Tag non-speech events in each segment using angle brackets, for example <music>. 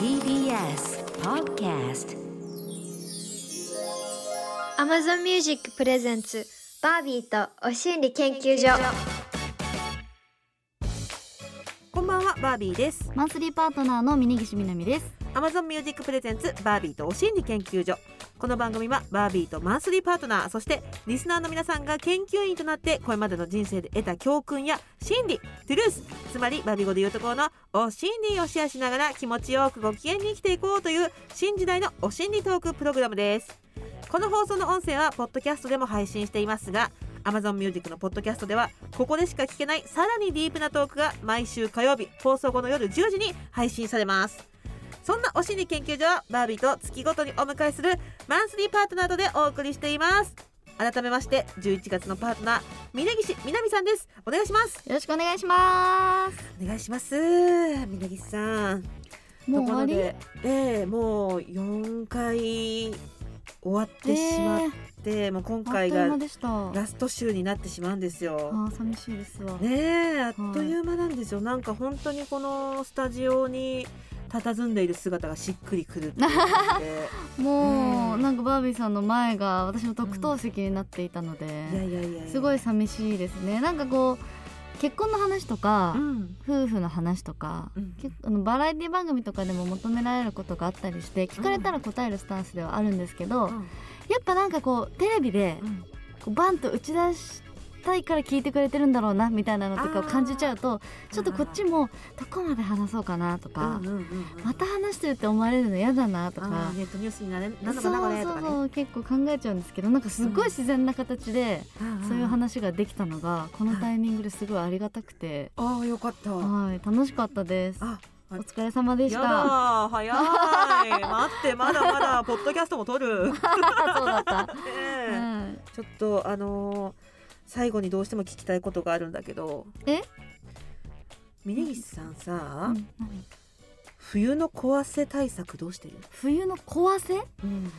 TBS Podcast. Amazon Music プレゼンツバービーとお心理研究所こんばんはバービーですマンスリーパートナーの峯岸みなみです Amazon Music プレゼンツバービーとお心理研究所この番組はバービーとマンスリーパートナーそしてリスナーの皆さんが研究員となってこれまでの人生で得た教訓や心理トゥルースつまりバービー語で言うところのお心理をシェアしながら気持ちよくご機嫌に生きていこうという新時代のお心理トークプログラムですこの放送の音声はポッドキャストでも配信していますが Amazon Music のポッドキャストではここでしか聞けないさらにディープなトークが毎週火曜日放送後の夜10時に配信されます。そんなお心理研究所はバービーと月ごとにお迎えするマンスリーパートナードでお送りしています。改めまして11月のパートナー峯岸みなみさんです。お願いします。よろしくお願いします。お願いします。峯岸さん。もう終わり？ええもう4回終わってしまって、もう今回がラスト週になってしまうんですよ。あー寂しいですわ、ねえあっという間なんですよ、なんか本当にこのスタジオに佇んでいる姿がしっくりくる <laughs> もう、ねなんかバービーさんの前が私の特等席になっていたので、すごい寂しいですね。なんかこう結婚の話とか、うん。夫婦の話とか、うん。結構あのバラエティ番組とかでも求められることがあったりして聞かれたら答えるスタンスではあるんですけど、うん。やっぱなんかこうテレビでうん。こうバンと打ち出したいから聞いてくれてるんだろうなみたいなのとかを感じちゃうとちょっとこっちもどこまで話そうかなとかまた話してるって思われるの嫌だなとあかー。ネットニュースになれなそうそうそう結構考えちゃうんですけどなんかすごい自然な形でそういう話ができたのがこのタイミングですごいありがたくて。ああよかった。はい楽しかったです。あお疲れ様でしやただ早い。<laughs> 待ってまだまだポッドキャストも撮る、ね <laughs> そうだった、<laughs> ちょっとあのー最後にどうしても聞きたいことがあるんだけど。え？峯岸さんさ、うん何冬の壊せ対策どうしてる、冬の壊せ？うん、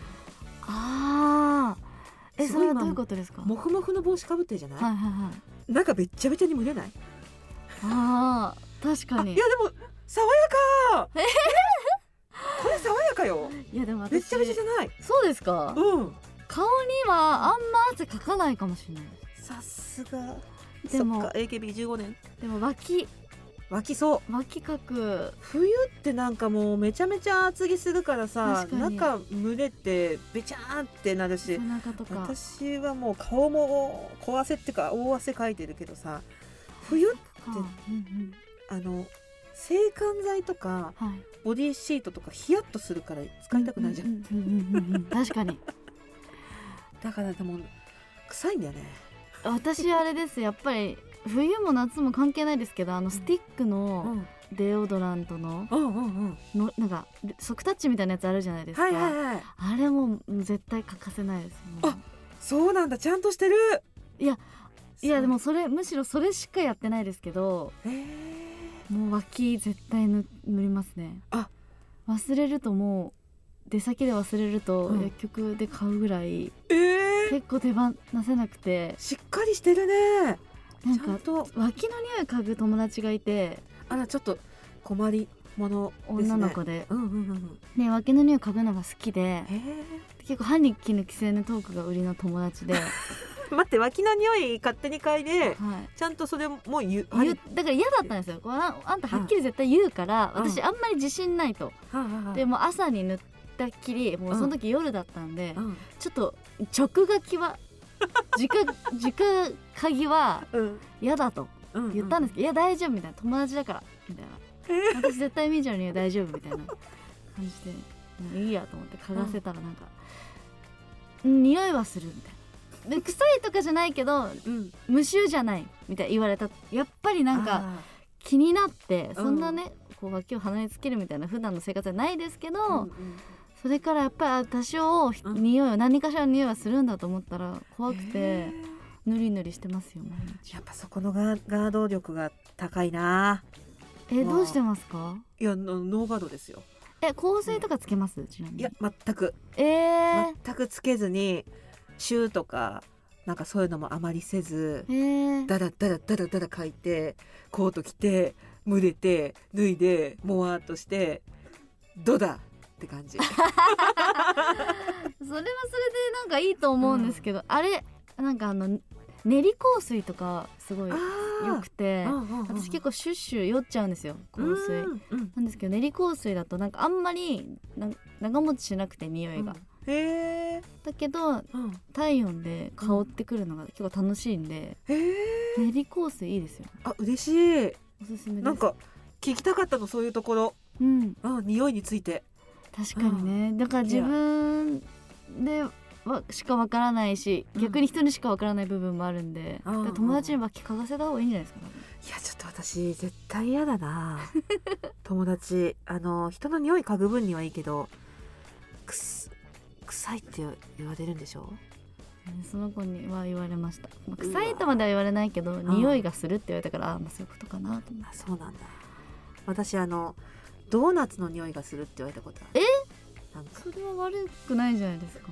ああえそれはどういうことですか？もふもふの帽子かぶってるじゃない、はいはいはい。なんかべっちゃべちゃに蒸れない？ああ確かに。あいやでも爽やか！これ爽やかよ。いやでも私べっちゃべちゃじゃない？そうですか？うん。顔にはあんま汗かかないかもしれないさすが。でもそっか AKB15 年。でも脇。湧きそう。脇かく冬ってなんかもうめちゃめちゃ厚着するからさ中蒸れてべちゃーってなるし私はもう顔も小汗っていうか大汗かいてるけどさ冬か。うんうんあの制汗剤とかはい。ボディシートとかヒヤッとするから使いたくないじゃん。確かに。<laughs> だからでも臭いんだよね私あれですやっぱり冬も夏も関係ないですけどあのスティックのん。デオドラントののなんかソクタッチみたいなやつあるじゃないですか、はいはいはい。あれも絶対欠かせないですあそうなんだ。ちゃんとしてる。いやいやでももそれむしろそれしかやってないですけどえ。ーもう脇絶対塗塗りますね。あ。忘れるともう出先で忘れるとうん。薬局で買うぐらい、えー、結構手放せなくて。しっかりしてるね。なんかちゃんと。脇の匂い嗅ぐ友達がいて。あらちょっと困りものね。女の子で。うんうんうんう脇の匂い嗅ぐのが好きで。へ結構歯に衣着せぬトークが売りの友達で、<laughs> 待って脇の匂い勝手に嗅いでちゃんとそれも言う言うだから嫌だったんですよ。こうああんたはっきり絶対言うから、うん。私あんまり自信ないと、でもう朝に塗ったっきりもうその時夜だったんで、うん。ちょっと直書きは <laughs> 直直書きはうん。嫌だとうん言ったんですけど、いや大丈夫みたいな友達だからみたいな。<laughs> 私絶対みーちゃんには大丈夫みたいな感じでもういいやと思って嗅がせたらなんか、うん。匂いはするみたいな。で <laughs> 臭いとかじゃないけどうん。無臭じゃないみたいな言われた。やっぱりなんかあ気になってうんそんなね、こう脇を鼻につけるみたいな普段の生活はないですけど、ーうんうんそれからやっぱりあ多少うん匂いは何かしらの匂いはするんだと思ったら怖くへてえ。ぬりぬりしてますよ毎日。やっぱそこのガード力が高いな。えまあどうしてますか？いやノノーバードですよ。え香水とかつけます？ちなみに。いや全く。えー、全くつけずにシューとかなんかそういうのもあまりせずえー、ダラダラダラダラ書いてコート着て蒸れて脱いでもわーっとしてどうだって感じ。<laughs> それはそれでなんかいいと思うんですけど、あれなんかあの練り香水とかすごい良くて私結構シュッシュ酔っちゃうんですよ香水。うんうんなんですけど練り香水だとなんかあんまりな長持ちしなくて匂いが、へえだけど体温で香ってくるのが結構楽しいんで、練り香水いいですよ。あ嬉しい。おすすめです。なんか聞きたかったのそういうところ。うん。うん匂いについて確かにね、だから自分ではしかわからないしうん。逆に人にしかわからない部分もあるんで、うん。友達にばっか嗅がせた方がいいんじゃないですか、いやちょっと私絶対嫌だな。友達あの人の匂い嗅ぐ分にはいいけどくす臭いって言われるんでしょ？ねその子には言われました、まあ臭いとまでは言われないけど匂いがするって言われたからあまあそういうことかなと思って。あそうなんだ。私あのドーナツの匂いがするって言われたことある。なんか。それは悪くないじゃないですか？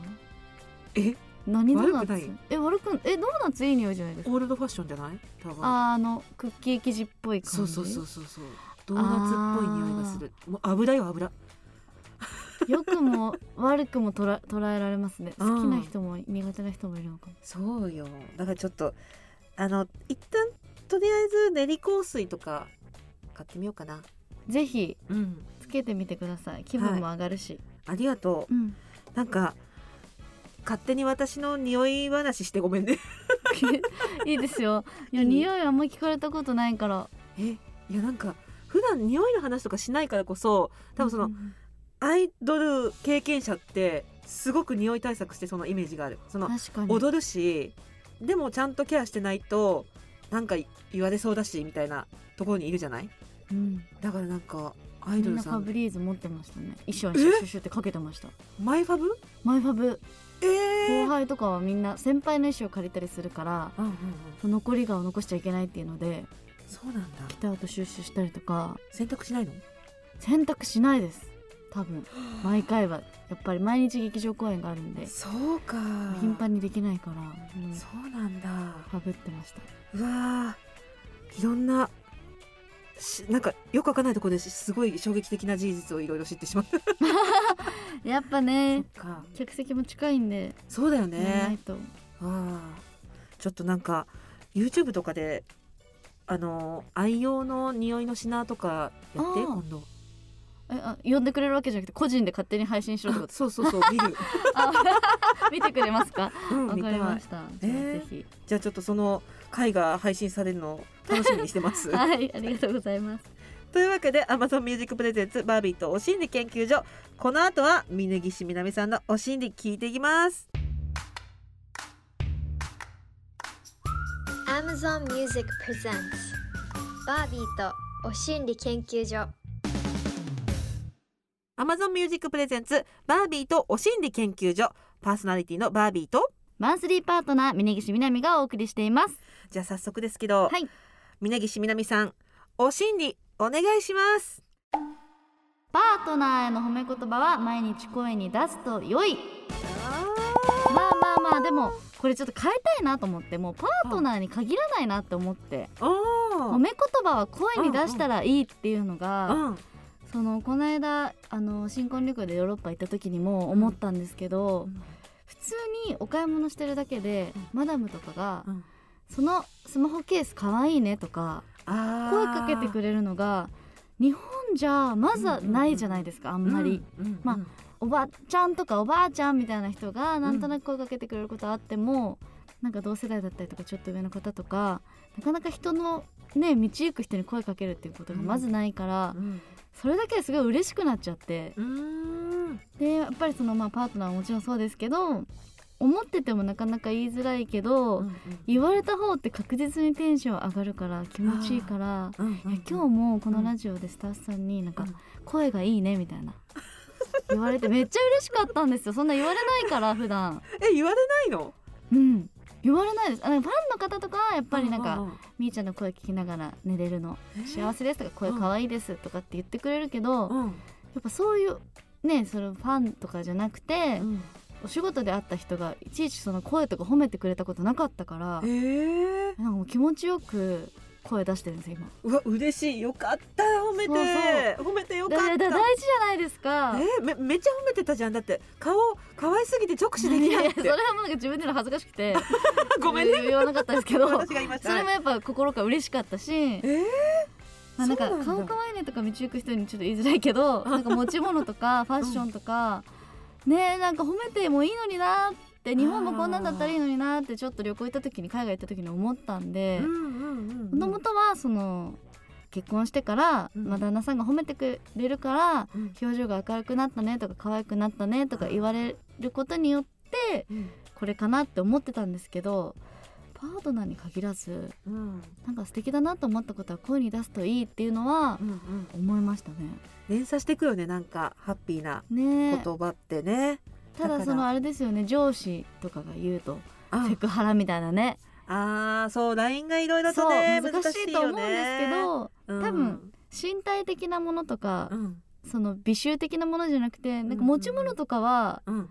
え？何ドーナツ？え悪くえドーナツいい匂いじゃないですか？オールドファッションじゃない？多分。あーあのクッキー生地っぽい感じ？そうそうそうそうそう。ドーナツっぽい匂いがする。もう油よ油。<laughs> よくも悪くも捉え捉えられますね。好うん。きな人も苦手な人もいるのかも。そうよ。だからちょっとあの一旦とりあえず練り香水とか買ってみようかなぜひうん。つけてみてください。気分も上がるし、ありがとう。うん。なんか勝手に私の匂い話してごめんね。<laughs> いいですよ。いやいい匂いあんま聞かれたことないから。え？いやなんか普段匂いの話とかしないからこそ多分その、うんアイドル経験者ってすごく匂い対策してそうなイメージがある。その確かに。踊るしでもちゃんとケアしてないとなんか言われそうだしみたいなところにいるじゃない？うん。だからなんかアイドルさんみんなファブリーズ持ってましたね。衣装にシュッシュッシュってかけてました。マイファブ？マイファブ。え後輩とかはみんな先輩の衣装借りたりするからうんうんうん。残りがを残しちゃいけないっていうのでそうなんだ。着た後シュッシュしたりとか。洗濯しないの？洗濯しないです。多分。毎回は。やっぱり毎日劇場公演があるんでそうか。頻繁にできないからもうそうなんだ。ファブってました。うわー。いろんなしなんかよくわかんないところですごい衝撃的な事実をいろいろ知ってしまった <laughs> やっぱねか。客席も近いんでそうだよね。と。ああ。ちょっとなんか YouTube とかであの愛用の匂いの品とかやって今度。えあ呼んでくれるわけじゃなくて個人で勝手に配信しろってこあとそうそうそう見る、<laughs> あ見てくれますか？うん、わかりました。じゃあえー。じゃあちょっとその回が配信されるのを楽しみにしてます。<laughs> はいありがとうございます。というわけで Amazon Music Presents バービーとお心理研究所。この後は峯岸みなみさんのお心理聞いていきます。Amazon Music Presents バービーとお心理研究所。Amazon Music Presents バービーとお心理研究所。パーソナリティのバービーとマンスリーパートナー峯岸みなみがお送りしています。じゃあ早速ですけど、はい峯岸みなみさんお心理お願いします。パートナーへの褒め言葉は毎日声に出すと良い。まあまあまあでもこれちょっと変えたいなと思ってもうパートナーに限らないなって思って。あ褒め言葉は声に出したらいいっていうのが、うん。そのこの間あの新婚旅行でヨーロッパ行った時にも思ったんですけど、普通にお買い物してるだけで、マダムとかが、うんそのスマホケースかわいいねとかあ声かけてくれるのが日本じゃまずはないじゃないですか、あんまり、まあおばちゃんとかおばあちゃんみたいな人がなんとなく声かけてくれることあっても、なんか同世代だったりとかちょっと上の方とかなかなか人のね道行く人に声かけるっていうことがまずないから、うん。それだけですごい嬉しくなっちゃって。うん。でやっぱりそのまあパートナーはもちろんそうですけど思っててもなかなか言いづらいけど、言われた方って確実にテンション上がるから気持ちいいから。うんいや今日もこのラジオでスタッフさんになんかうん。声がいいねみたいな。言われてめっちゃ嬉しかったんですよ。そんな言われないから普段。<laughs> え言われないの？うん。言われないです。あのファンの方とかはやっぱりなんかううみーちゃんの声聞きながら寝れるの。えー？幸せですとか声可愛いですとかって言ってくれるけどやうん。っぱそういうねそれファンとかじゃなくてうんお仕事で会った人がいちいちその声とか褒めてくれたことなかったからえー。なんかもう気持ちよく声出してるんですよ今。うわ嬉しい。よかった。褒めて。褒めてよかった。大事じゃないですか。えめめっちゃ褒めてたじゃん。だって顔可愛すぎて直視できないそれはもうなんか自分での恥ずかしくて。<laughs> ごめんね。言わなかったですけど。それもやっぱ心から嬉しかったし。えー？まあ、なんか顔可愛いねとか道行く人にちょっと言いづらいけどなんか持ち物とかファッションとか、ねえなんか褒めてもいいのになって日本もこんなんだったらいいのになってちょっと旅行行った時に海外行った時に思ったんでもともとはその結婚してから、うん。まあ、旦那さんが褒めてくれるからうん。表情が明るくなったねとか可愛くなったねとか言われることによってうん。これかなって思ってたんですけどパートナーに限らずうん。なんか素敵だなと思ったことは声に出すといいっていうのはうんうん。思いましたね。連鎖していくよねなんかハッピーな言葉ってね。ただそのあれですよね上司とかが言うとあ。セクハラみたいなね。あーそう LINE がいろいろそうとね。難しいと思うんですけどうん。多分身体的なものとかうん。その美醜的なものじゃなくてなんか持ち物とかはうん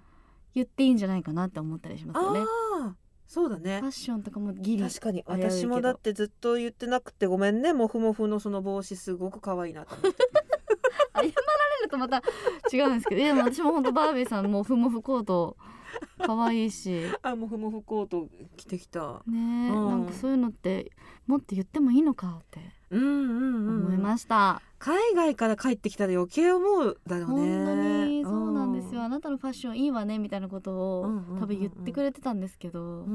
言っていいんじゃないかなって思ったりしますよね。ああそうだね。ファッションとかもギリ確かに。私もだってずっと言ってなくてごめんね。モフモフのその帽子すごく可愛いなと思って。謝られるとまた違うんですけど。いやでも私も本当バービーさんもふもふコート可愛いし。ねあモフモフコート着てきた。え、ん。なんかそういうのってもっと言ってもいいのかって思いました。海外から帰ってきたら余計思うだろうね。本当にそうなんですよ、あなたのファッションいいわねみたいなことを、多分言ってくれてたんですけど、そ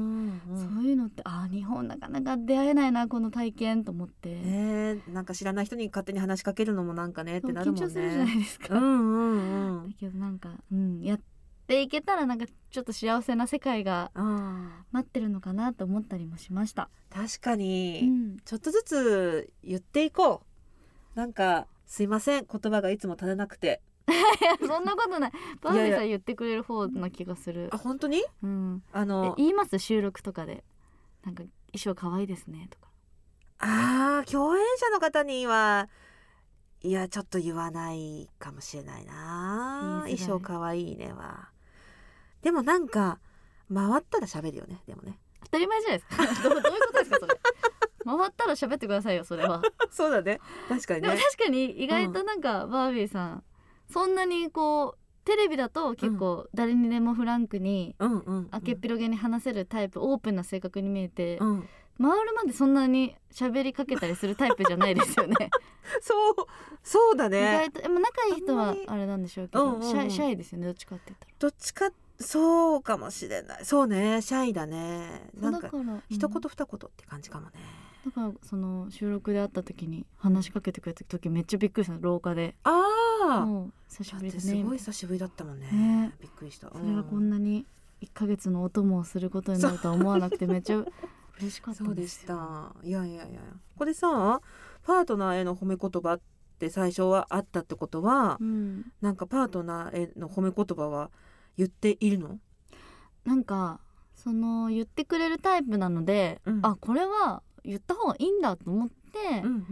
ういうのってあー日本なかなか出会えないなこの体験と思って、ねえなんか知らない人に勝手に話しかけるのもなんかねってなるもんね緊張するじゃないですか、うんうんうんだけどなんか、うん、やっていけたらなんかちょっと幸せな世界があ待ってるのかなと思ったりもしました、ー確かに、うん、ちょっとずつ言っていこう。なんかすいません言葉がいつも足らなくて。<laughs> そんなことない。バービーさん言ってくれる方な気がする。あ本当に？うん、えあの言います収録とかで。なんか衣装可愛いですねとか。あー共演者の方にはいやちょっと言わないかもしれないな。衣装かわいいねはでもなんか回ったら喋るよね。でもね。当たり前じゃないですか。<laughs> どうどういうことですかそれ。<laughs> 回ったら喋ってくださいよそれは。<laughs> そうだね。確かにでもね確かに意外となんかバービーさん、そんなにこうテレビだと結構誰にでもフランクにうんうん明けっぴろげに話せるタイプ、オープンな性格に見えて、うん。回るまでそんなに喋りかけたりするタイプじゃないですよね。そうそうだ意ね外とでも仲いい人はあれなんでしょうけど、うんうんうん。シャイシャイですよねどっちかって言ったら。どっちかそうかもしれない。そうねシャイだね。なんか一言二言って感じかもね。だからその収録で会った時に話しかけてくれた時めっちゃびっくりした廊下で。ああ久しぶりだねてすごい久しぶりだったもんね。ね。びっくりした。それがこんなに1ヶ月のお供をすることになるとは思わなくてめっちゃ嬉しかったそうんでした。いやいやいや。これさパートナーへの褒め言葉って最初はあったってことは、うん、なんかパートナーへの褒め言葉は言っているの？なんかその言ってくれるタイプなので、うん。あこれは言った方がいいんだと思って、ん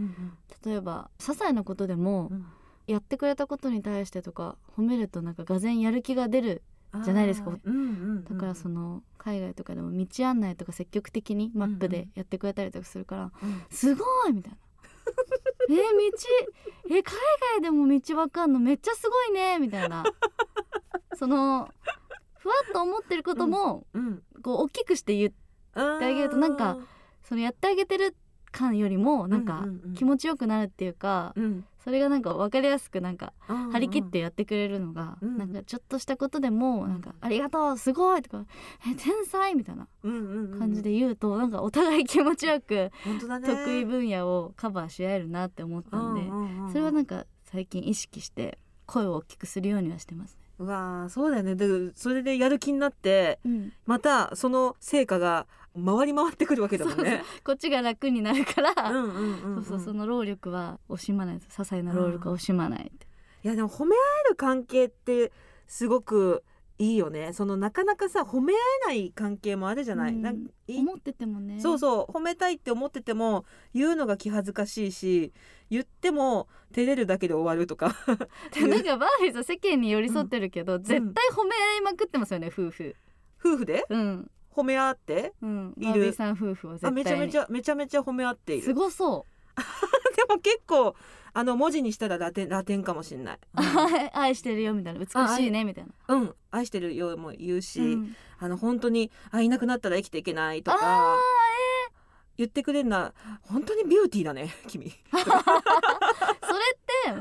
例えば些細なことでも、うん。やってくれたことに対してとか褒めるとなんかがぜんやる気が出るじゃないですか。うんうんうんだからその海外とかでも道案内とか積極的にマップうんうん。でやってくれたりとかするから、うん。すごいみたいな。<laughs> え道え海外でも道わかんのめっちゃすごいねみたいなそのふわっと思ってることも、うんこう大きくして言ってああげるとなんかそのやってあげてる感よりもなんか気持ちよくなるっていうか、うんそれがなんか分かりやすくなんかうん張り切ってやってくれるのが、うんなんかちょっとしたことでもうんなんか「ありがとうすごい!」とか「え天才!」みたいなうんうんうん感じで言うとなんかお互い気持ちよく得意分野をカバーし合えるなって思ったんでうんうんうんそれはなんか最近意識して声を大きくするようにはしてますね。うわーそうだよね。でそれでやる気になってうん、またその成果が回り回ってくるわけだもんね。こっちが楽になるから、そうそうその労力は惜しまない。些細な労力は惜しまない。いやでも褒め合える関係ってすごくいいよね。そのなかなかさ褒め合えない関係もあるじゃない、うん。な思っててもね。そうそう褒めたいって思ってても言うのが気恥ずかしいし言っても照れるだけで終わるとか。<laughs> なんかバービーさん世間に寄り添ってるけど、絶対褒め合いまくってますよね夫婦。夫婦で？うん、褒め合ってうん。いる。バービーさん夫婦は絶対に。あめちゃめちゃめちゃめちゃ褒め合っている。すごそ <laughs> でも結構あの文字にしたらラテンラテンかもしんない、う <laughs> 愛してるよみたいな。美しいねみたいな。うん、うん。愛してるよも言うし、うん。あの本当にあいなくなったら生きていけないとあか言ってくれるのは本当にビューティーだね君 <laughs>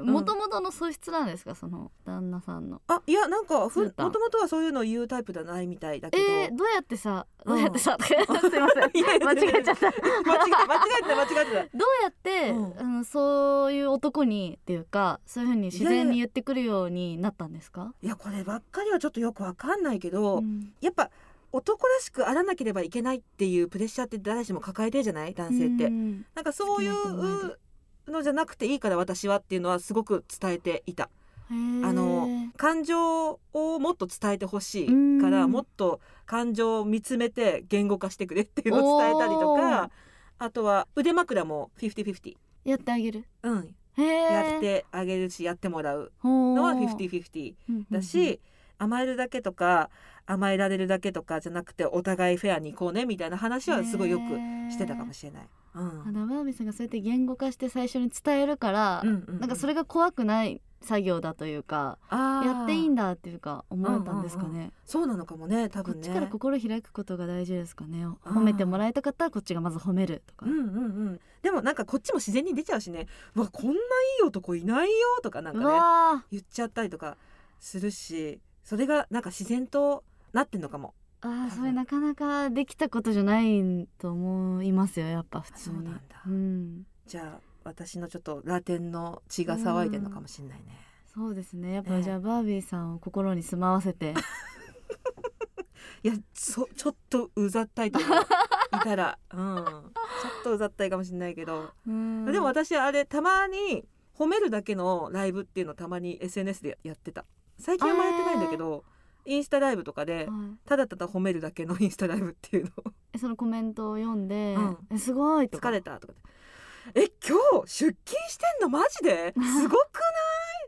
もともとの素質なんですか？その旦那さんの。あいやなんかふもと。もとはそういうのを言うタイプじゃないみたいだけど、えー、どうやってさうん。どうやってさ、す？<laughs> いません間違えちゃった。間違え間違えてた間違えてどうやって、うん。あのそういう男にっていうかそういうふうに自然に言ってくるようになったんですか？たいやこればっかりはちょっとよくわかんないけど、うん。やっぱ男らしくあらなければいけないっていうプレッシャーって誰しも抱えてるじゃない？男性って、うん。なんかそういうのじゃなくていいから私はっていうのはすごく伝えていた。あの感情をもっと伝えてほしいからうん。もっと感情を見つめて言語化してくれっていうのを伝えたりとかあとは腕枕も50-50、やってあげる。うん、やってあげるしやってもらうののは50-50だし、甘えるだけとか甘えられるだけとかじゃなくてお互いフェアに行こうねみたいな話はすごいよくしてたかもしれない。うん。あだバービーさんがそうやって言語化して最初に伝えるから、うんうんなんかそれが怖くない作業だというかやっていいんだっていうか思えたんですかね、うんそうなのかもね多分ね。こっちから心開くことが大事ですかね。褒めてもらいたかったらこっちがまず褒めるとか、うんうんうん。でもなんかこっちも自然に出ちゃうしね。うわこんないい男いないよとかなんうかねわ言っちゃったりとかするしそれがなんか自然となってんのかもーあー多分。それなかなかできたことじゃないと思いますよやっぱ普通に。そうなんだ。うん。じゃあ私のちょっとラテンの血が騒いでんのかもしれないね、そうですね。やっぱ、ねじゃあバービーさんを心に住まわせて。<laughs> いやそちょっとうざったいと思う。いたら。うん。ちょっとうざったいかもしれないけど、でも私あれたまに褒めるだけのライブっていうのをたまに SNS でやってた。最近はまやってないんだけど、インスタライブとかではい。ただただ褒めるだけの <laughs> インスタライブっていうのそのコメントを読んでうん「えすごい」とか。疲れたとかえ今日出勤してんの？マジで？すごくない？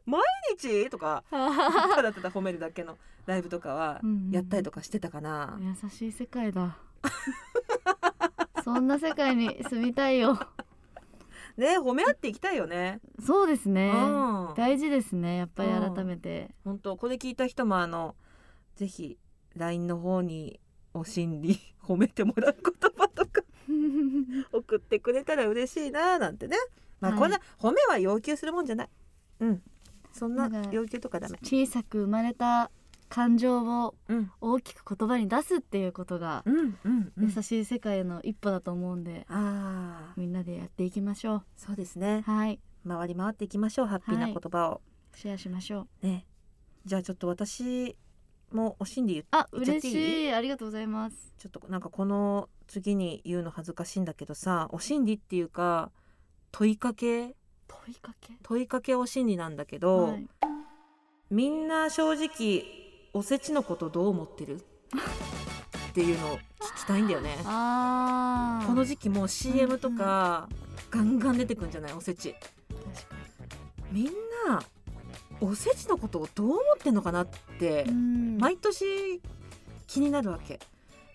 毎日？とか。<laughs> ただただ褒めるだけのライブとかはうんうん。やったりとかしてたかな、優しい世界だ。そんな世界に住みたいよ。ね褒め合っていきたいよね、そうですね。うん。大事ですねやっぱりうん改めて。本当これ聞いた人もあのぜひ LINE の方にお心理 <laughs> 褒めてもらう言葉とか <laughs> 送ってくれたら嬉しいななんてね。まあはい。こんな褒めは要求するもんじゃない。うん。そんな要求とかダメ。小さく生まれた感情をうん。大きく言葉に出すっていうことが優しい世界への一歩だと思うんで、ああみんなでやっていきましょそうですね。うはい。回り回っていきましょう。ハッピーな言葉を、シェアしましょう。ね。じゃあちょっと私もお心理言っあ言っちゃって嬉しい。ありがとうございます。ちょっとなんかこの次に言うの恥ずかしいんだけどさお心理っていうか問いかけ？問いかけ？問いかけお心理なんだけど、はい。みんな正直おせちのことどう思ってる？っていうのを聞きたいんだよね。<laughs> この時期もう CM とかガンガン出てくんじゃない？おせち。みんなおせちのことをどう思ってんのかなって毎年気になるわけ。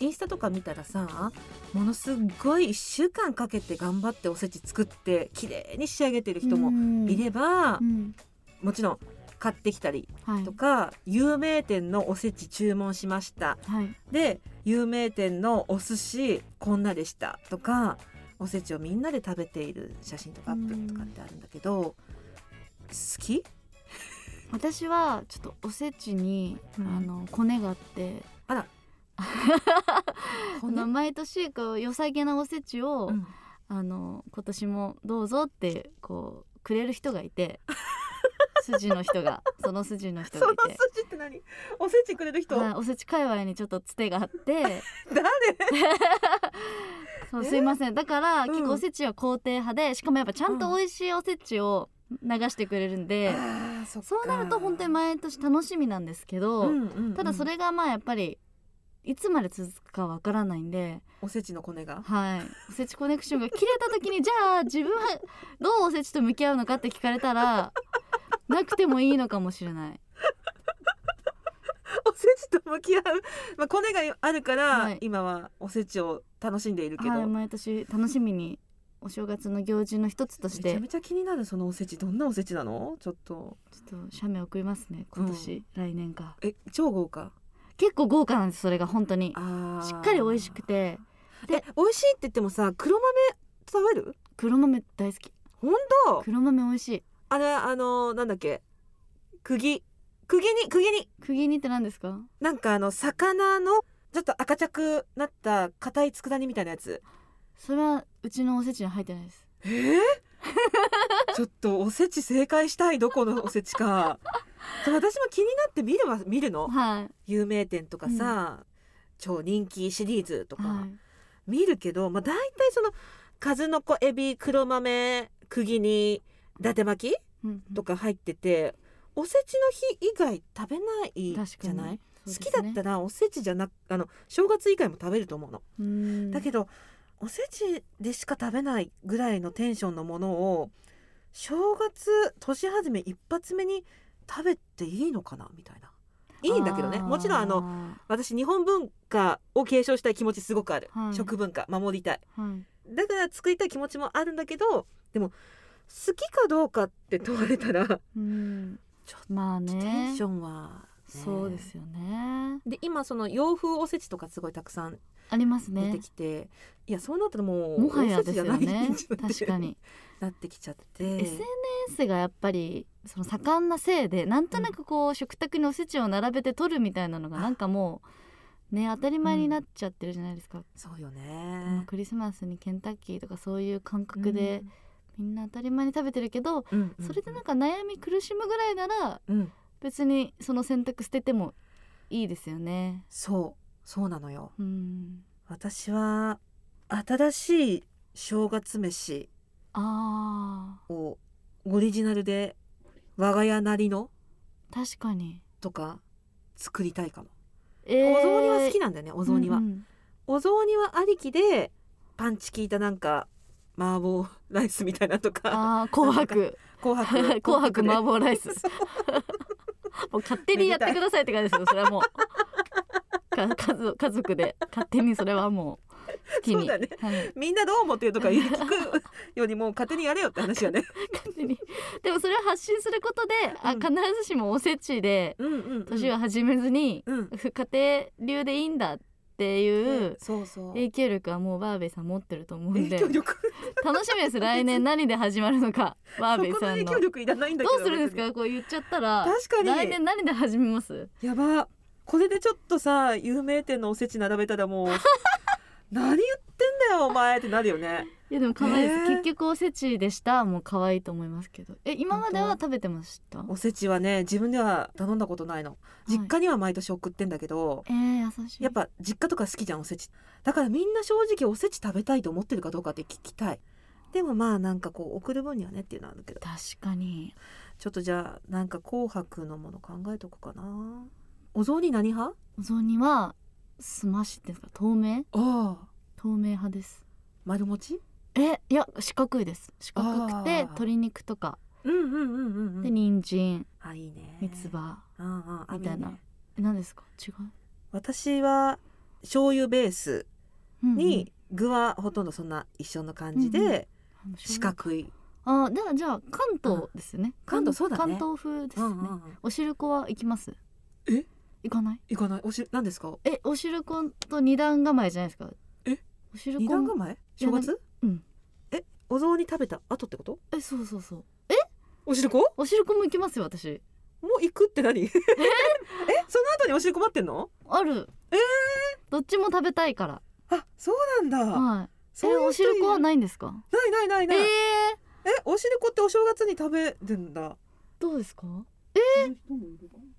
インスタとか見たらさものすっごい1週間かけて頑張っておせち作って綺麗に仕上げてる人もいればう、ん。もちろん買ってきたりはい。とか、有名店のおせち注文しました。はい。で有名店のお寿司こんなでした。とかおせちをみんなで食べている写真とかアップとかってあるんだけど好き？私はちょっとおせちに、うん。あのコネがあって。あら。<laughs> の毎年こう良さげなおせちを、うん。あの今年もどうぞってこうくれる人がいて。<laughs> 筋の人が。その筋の人がいて。筋って何？おせちくれる人、はい、おせち界隈にちょっとつてがあって。<laughs> 誰？そうすいません。だから、うん。結構おせちは肯定派でしかもやっぱちゃんと美味しいおせちを流してくれるんで、そうなると本当に毎年楽しみなんですけど、うんうんうん。ただそれがまあやっぱりいつまで続くかわからないんで、おせちのコネが？はい、おせちコネクションが切れた時にじゃあ自分はどうおせちと向き合うのかって聞かれたらなくてもいいのかもしれない。<laughs> おせちと向き合う、まあ、コネがあるから、はい。今はおせちを楽しんでいるけど、はい毎年楽しみにお正月の行事の一つとして。めちゃめちゃ気になるそのおせち。どんなおせちなの？ちょっと。ちょっと写メ送りますね。今年、来年か。え超豪華。結構豪華なんですそれが本当に。しっかり美味しくて。で美味しいって言ってもさ黒豆食べる？黒豆大好き。本当？黒豆美味しい。あれあのなんだっけ？釘。釘に釘に。釘煮って何ですか？なんかあの魚のちょっと赤茶くなった硬い佃煮みたいなやつそれはうちのおせちに入ってないです。えー、ちょっとおせち正解したい？どこのおせちか。<laughs> 私も気になって見るわ見るの？はい。有名店とかさ、超人気シリーズとか、はい。見るけど、まあ、大体その数の子エビ黒豆釘に伊達巻きうんとか入ってて、おせちの日以外食べないじゃない、ね。好きだったらおせちじゃなくあの正月以外も食べると思うの、うん。だけどおせちでしか食べないぐらいのテンションのものを正月年始め一発目に食べていいのかな？みたいな。いいんだけどね。もちろんあの私日本文化を継承したい気持ちすごくある、はい。食文化守りたい。はい。だから作りたい気持ちもあるんだけどでも好きかどうかって問われたらうん。ちょっまあテンねションは、ね。そうですよね。で今その洋風おせちとかすごいたくさんあります出ねてきて、いやそうなったらもうもはやですよね。確かに。なってきちゃって、SNS がやっぱりその盛んなせいでなんとなくこう食卓におせちを並べて取るみたいなのがなんかもうね当たり前になっちゃってるじゃないですか、そうよもうね、クリスマスにケンタッキーとかそういう感覚でみんな当たり前に食べてるけど、うんうん。それでなんか悩み苦しむぐらいならうん。別にその選択捨ててもいいですよね。そうそうなのよ。うん、私は新しい正月飯あをオリジナルで我が家なりのー確かに。とか作りたいかも、えお雑煮は好きななんだよねお雑煮は、うんうん。お雑煮はありきでパンチ効いたなんか麻婆ライスみたいなとか。紅白。紅白。<laughs> 紅白麻婆ライス。<laughs> もう勝手にやってくださいって感じですよそれはもうか家族家族で勝手にそれはもう好きにそうだねはい、みんなどう思ってるとか聞くよりも勝手にやれよって話よね。勝手にでもそれを発信することで、あうん必ずしもおせちで。年を始めずに、うん。家庭流でいいんだっていうそうそう。影響力はもうバーベイさん持ってると思うんで影響力。楽しみです来年何で始まるのかバーベイさんの影響力いらないんだけど。どうするんですか？こう言っちゃったら確かに。来年何で始めます？やば。これでちょっとさ有名店のおせち並べたらもう <laughs> 何言ってんだよお前ってなるよね。いやでも可愛いです、ねえ。結局おせちでした。もう可愛いと思いますけど。え今までは食べてました？おせちはね自分では頼んだことないの。実家には毎年送ってんだけど。えー、優しい。やっぱ実家とか好きじゃんおせち。だからみんな正直おせち食べたいと思ってるかどうかって聞きたい。でもまあなんかこう送る分にはねっていうのはあるけど。確かに。ちょっとじゃあなんか紅白のもの考えとこうかなお雑煮何派？お雑煮はすましですか透明？ああ。透明派です。丸餅？えいや四角いです。四角くて鶏肉とか。うんうんうんうんうんで人参。あいいね。三つ葉。うんうんあみたいな。いね。え何ですか？違う？私は醤油ベースに具はほとんどそんな一緒の感じうんうで四角い。あーではじゃあ関東ですよね、関東そうだね。関東風ですね、うんうんうんおしるこは行きます？え？行かない？いかない。おし何ですか？えおしること二段構えじゃないですか？え？おしるこ二段構え？正月？うん。えお雑煮食べた後ってこと？えそうそうそう。おしるこおしるこも行きますよ私。もう行くって何？え？その後におしるこ待ってんの？ある。えどっちも食べたいから。あそうなんだ。はい。そうおしる。こはいないんですか？ないないないえない、ー、えおしるこってお正月に食べるんだ。どうですか？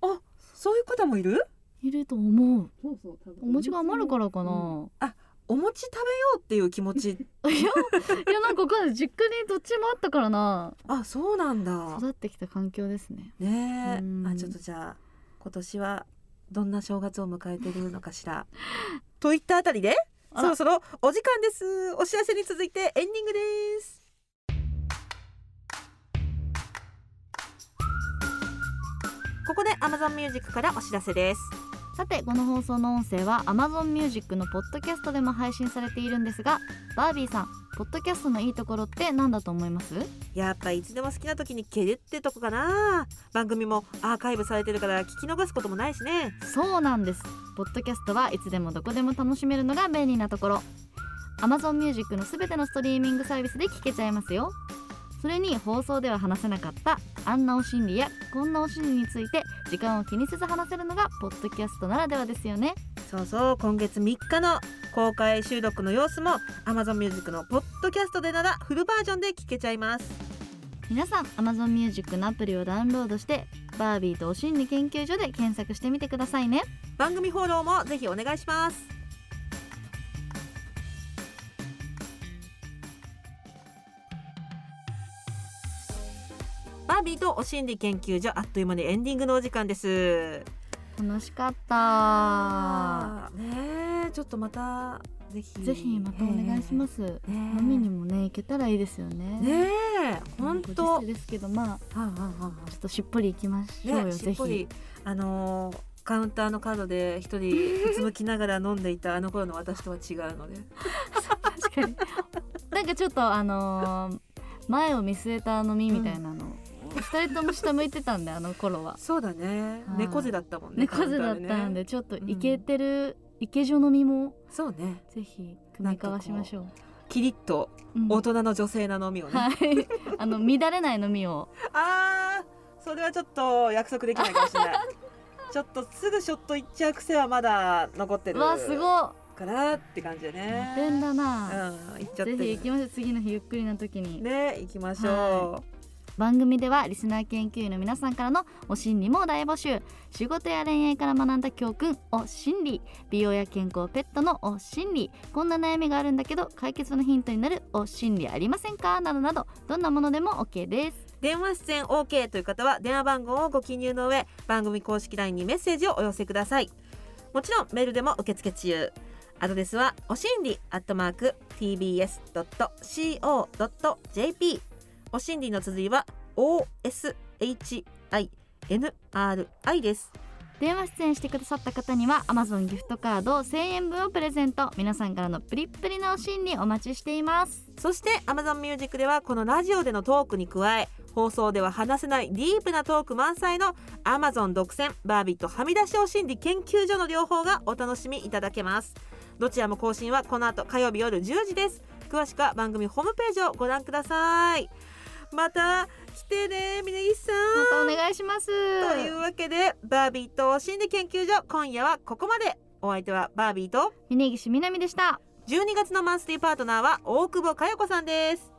あそういう方もいる？いると思う。そうそうお餅が余るからかな、お餅食べようっていう気持ち。<laughs> いやいやなんかわかんない実家にどっちもあったからな。あそうなんだ。育ってきた環境ですね。ねあちょっとじゃあ今年はどんな正月を迎えてるのかしら？<laughs> といったあたりでそろそろお時間です。お知らせに続いてエンディングですここで Amazon Music からお知らせです。さてこの放送の音声は Amazon Music のポッドキャストでも配信されているんですがバービーさんポッドキャストのいいところって何だと思います？やっぱいつでも好きな時に蹴るってとこかな。番組もアーカイブされてるから聞き逃すこともないしね。そうなんです。ポッドキャストはいつでもどこでも楽しめるのが便利なところ。Amazon Music のすべてのストリーミングサービスで聞けちゃいますよそれに放送では話せなかったあんなお心理やこんなお心理について時間を気にせず話せるのがポッドキャストならではですよね。そうそう今月3日の公開収録の様子も Amazon Music のポッドキャストでならフルバージョンで聞けちゃいます。皆さん Amazon Music のアプリをダウンロードしてバービーとお心理研究所で検索してみてくださいね。番組フォローもぜひお願いしますバービーとお心理研究所あっという間にエンディングのお時間です。楽しかった。ねえちょっとまたぜひぜひまたお願いします。え飲みにもね行けたらいいですよね。ねえ本当。ですけどまあはあはあはあちょっとしっぽり行きましょうよ、ね、しぜひ。あのーカウンターの角で一人 <laughs> うつむきながら飲んでいたあの頃の私とは違うので。確かに。なんかちょっとあのー前を見据えた飲みみたいなの、二人とも下向いてたんであの頃は。そうだね。はい。猫背だったもんね猫背だったんでね。ちょっとイケてる、イケ女飲みもそうね。ぜひ組み交わしましょう、キリッとうん。大人の女性な飲みをね、はい。あの乱れない飲みを。<laughs> あーそれはちょっと約束できないかもしれない。<laughs> ちょっとすぐショットいっちゃう癖はまだ残ってるうわすごっ。からって感じでね。モテんだな、うん行っちゃってぜるひ行きましょう。次の日ゆっくりな時に、ね行きましょ番組ではリスナー研究員の皆さんからのお心理も大募集。仕事や恋愛から学んだ教訓お心理。美容や健康ペットのお心理。こんな悩みがあるんだけど解決のヒントになるお心理ありませんか？などなど。どんなものでも OK です。電話出演 OK という方は電話番号をご記入の上番組公式 LINE にメッセージをお寄せください。もちろんメールでも受付中。アドレスはおしんりアットマーク tbs.co.jp おしんりの綴りは OSHINRI です。電話出演してくださった方には Amazon ギフトカード1000円分をプレゼント。皆さんからのプリップリなお心理お待ちしています。そして Amazon Music ではこのラジオでのトークに加え放送では話せないディープなトーク満載の Amazon 独占バービーとはみ出しお心理研究所の両方がお楽しみいただけます。どちらも更新はこの後火曜日夜10時です。詳しくは番組ホームページをご覧くださいまた来てね峯岸さん。またお願いしますというわけでバービーとお心理研究所今夜はここまで。お相手はバービーと峯岸みなみでした。12月のマンスリーパートナーは大久保佳代子さんです